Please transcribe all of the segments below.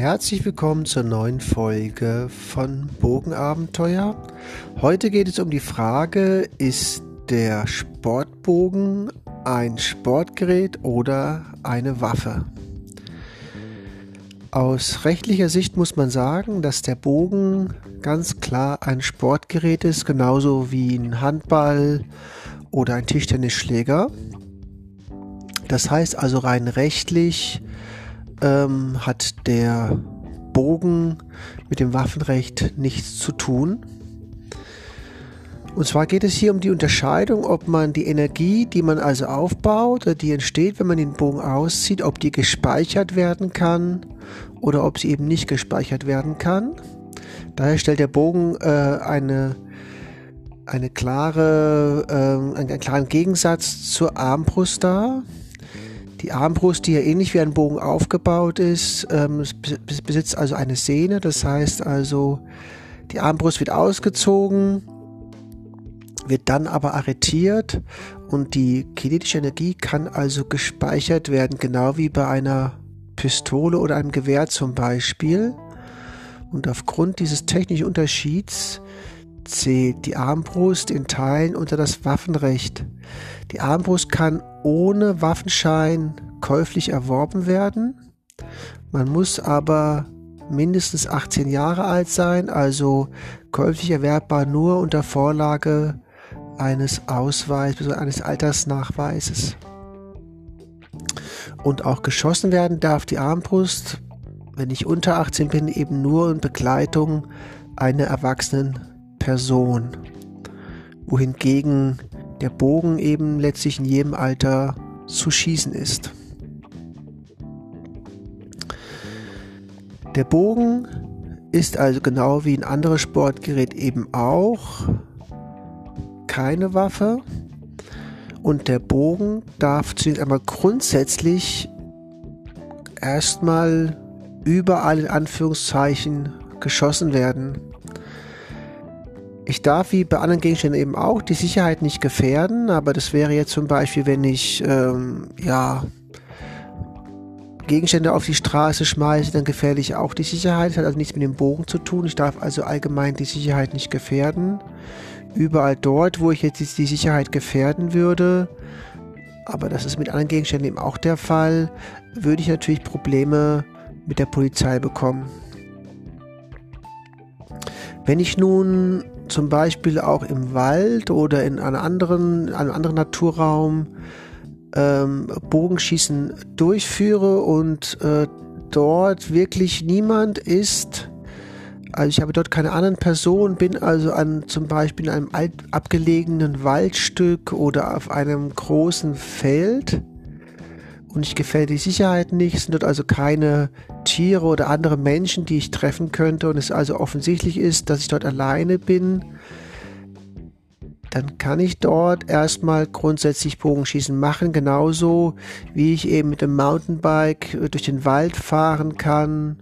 Herzlich willkommen zur neuen Folge von Bogenabenteuer. Heute geht es um die Frage, ist der Sportbogen ein Sportgerät oder eine Waffe? Aus rechtlicher Sicht muss man sagen, dass der Bogen ganz klar ein Sportgerät ist, genauso wie ein Handball oder ein Tischtennisschläger. Das heißt also rein rechtlich ähm, hat der Bogen mit dem Waffenrecht nichts zu tun. Und zwar geht es hier um die Unterscheidung, ob man die Energie, die man also aufbaut, oder die entsteht, wenn man den Bogen auszieht, ob die gespeichert werden kann oder ob sie eben nicht gespeichert werden kann. Daher stellt der Bogen äh, eine, eine klare, äh, einen klaren Gegensatz zur Armbrust dar. Die Armbrust, die ja ähnlich wie ein Bogen aufgebaut ist, ähm, besitzt also eine Sehne. Das heißt also, die Armbrust wird ausgezogen, wird dann aber arretiert und die kinetische Energie kann also gespeichert werden, genau wie bei einer Pistole oder einem Gewehr zum Beispiel. Und aufgrund dieses technischen Unterschieds zählt die Armbrust in Teilen unter das Waffenrecht. Die Armbrust kann ohne Waffenschein käuflich erworben werden. Man muss aber mindestens 18 Jahre alt sein, also käuflich erwerbbar nur unter Vorlage eines Ausweises, also eines Altersnachweises. Und auch geschossen werden darf die Armbrust, wenn ich unter 18 bin, eben nur in Begleitung einer erwachsenen Person. Wohingegen der Bogen eben letztlich in jedem Alter zu schießen ist. Der Bogen ist also genau wie ein anderes Sportgerät eben auch keine Waffe und der Bogen darf zunächst einmal grundsätzlich erstmal überall in Anführungszeichen geschossen werden. Ich darf wie bei anderen Gegenständen eben auch die Sicherheit nicht gefährden, aber das wäre jetzt zum Beispiel, wenn ich ähm, ja Gegenstände auf die Straße schmeiße, dann gefährde ich auch die Sicherheit. Das hat also nichts mit dem Bogen zu tun. Ich darf also allgemein die Sicherheit nicht gefährden. Überall dort, wo ich jetzt die Sicherheit gefährden würde, aber das ist mit anderen Gegenständen eben auch der Fall, würde ich natürlich Probleme mit der Polizei bekommen. Wenn ich nun zum Beispiel auch im Wald oder in einem anderen, einem anderen Naturraum ähm, Bogenschießen durchführe und äh, dort wirklich niemand ist, also ich habe dort keine anderen Personen, bin also an zum Beispiel in einem alt, abgelegenen Waldstück oder auf einem großen Feld und ich gefällt die Sicherheit nicht, es sind dort also keine Tiere oder andere Menschen, die ich treffen könnte. Und es also offensichtlich ist, dass ich dort alleine bin, dann kann ich dort erstmal grundsätzlich Bogenschießen machen, genauso wie ich eben mit dem Mountainbike durch den Wald fahren kann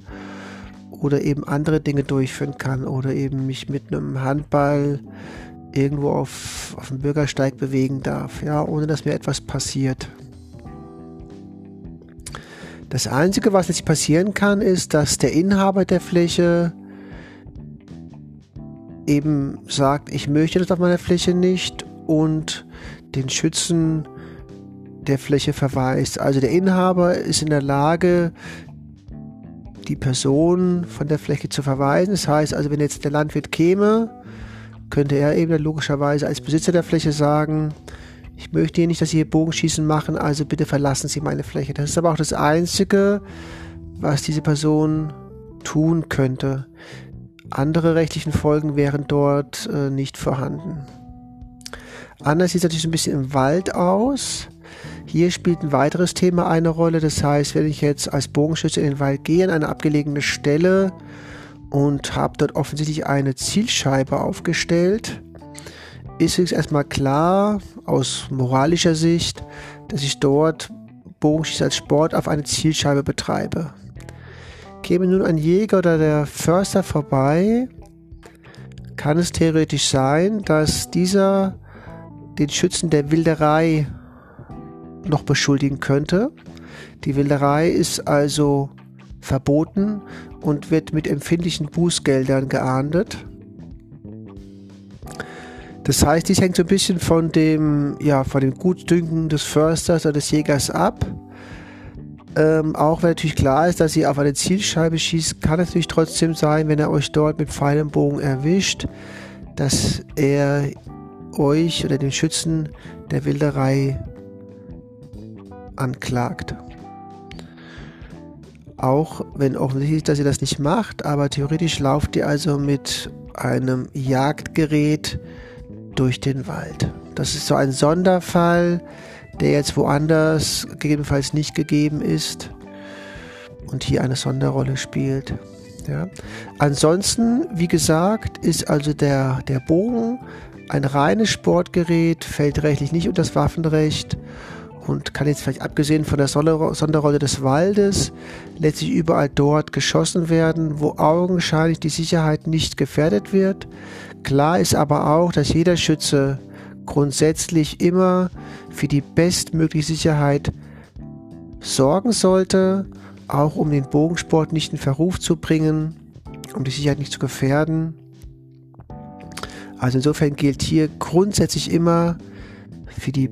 oder eben andere Dinge durchführen kann oder eben mich mit einem Handball irgendwo auf, auf dem Bürgersteig bewegen darf, ja, ohne dass mir etwas passiert. Das Einzige, was jetzt passieren kann, ist, dass der Inhaber der Fläche eben sagt, ich möchte das auf meiner Fläche nicht und den Schützen der Fläche verweist. Also der Inhaber ist in der Lage, die Person von der Fläche zu verweisen. Das heißt also, wenn jetzt der Landwirt käme, könnte er eben logischerweise als Besitzer der Fläche sagen, ich möchte hier nicht, dass Sie hier Bogenschießen machen, also bitte verlassen Sie meine Fläche. Das ist aber auch das Einzige, was diese Person tun könnte. Andere rechtlichen Folgen wären dort äh, nicht vorhanden. Anders sieht es natürlich ein bisschen im Wald aus. Hier spielt ein weiteres Thema eine Rolle. Das heißt, wenn ich jetzt als Bogenschütze in den Wald gehe, an eine abgelegene Stelle und habe dort offensichtlich eine Zielscheibe aufgestellt, ist es erstmal klar aus moralischer Sicht, dass ich dort Bogenschießen als Sport auf eine Zielscheibe betreibe. Käme nun ein Jäger oder der Förster vorbei, kann es theoretisch sein, dass dieser den Schützen der Wilderei noch beschuldigen könnte. Die Wilderei ist also verboten und wird mit empfindlichen Bußgeldern geahndet. Das heißt, dies hängt so ein bisschen von dem, ja, von dem Gutdünken des Försters oder des Jägers ab. Ähm, auch wenn natürlich klar ist, dass ihr auf eine Zielscheibe schießt, kann es natürlich trotzdem sein, wenn er euch dort mit Pfeil und Bogen erwischt, dass er euch oder den Schützen der Wilderei anklagt. Auch wenn offensichtlich, dass ihr das nicht macht, aber theoretisch lauft ihr also mit einem Jagdgerät durch den Wald. Das ist so ein Sonderfall, der jetzt woanders gegebenenfalls nicht gegeben ist und hier eine Sonderrolle spielt. Ja. Ansonsten, wie gesagt, ist also der, der Bogen ein reines Sportgerät, fällt rechtlich nicht unter das Waffenrecht und kann jetzt vielleicht abgesehen von der Sonderrolle des Waldes letztlich überall dort geschossen werden, wo augenscheinlich die Sicherheit nicht gefährdet wird. Klar ist aber auch, dass jeder Schütze grundsätzlich immer für die bestmögliche Sicherheit sorgen sollte, auch um den Bogensport nicht in Verruf zu bringen, um die Sicherheit nicht zu gefährden. Also insofern gilt hier grundsätzlich immer für die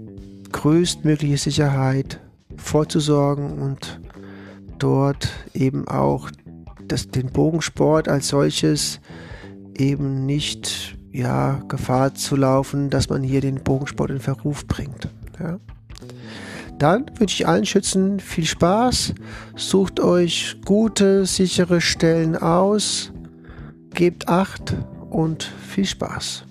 größtmögliche Sicherheit vorzusorgen und dort eben auch das, den Bogensport als solches eben nicht ja, Gefahr zu laufen, dass man hier den Bogensport in Verruf bringt. Ja. Dann wünsche ich allen Schützen viel Spaß, sucht euch gute, sichere Stellen aus, gebt Acht und viel Spaß.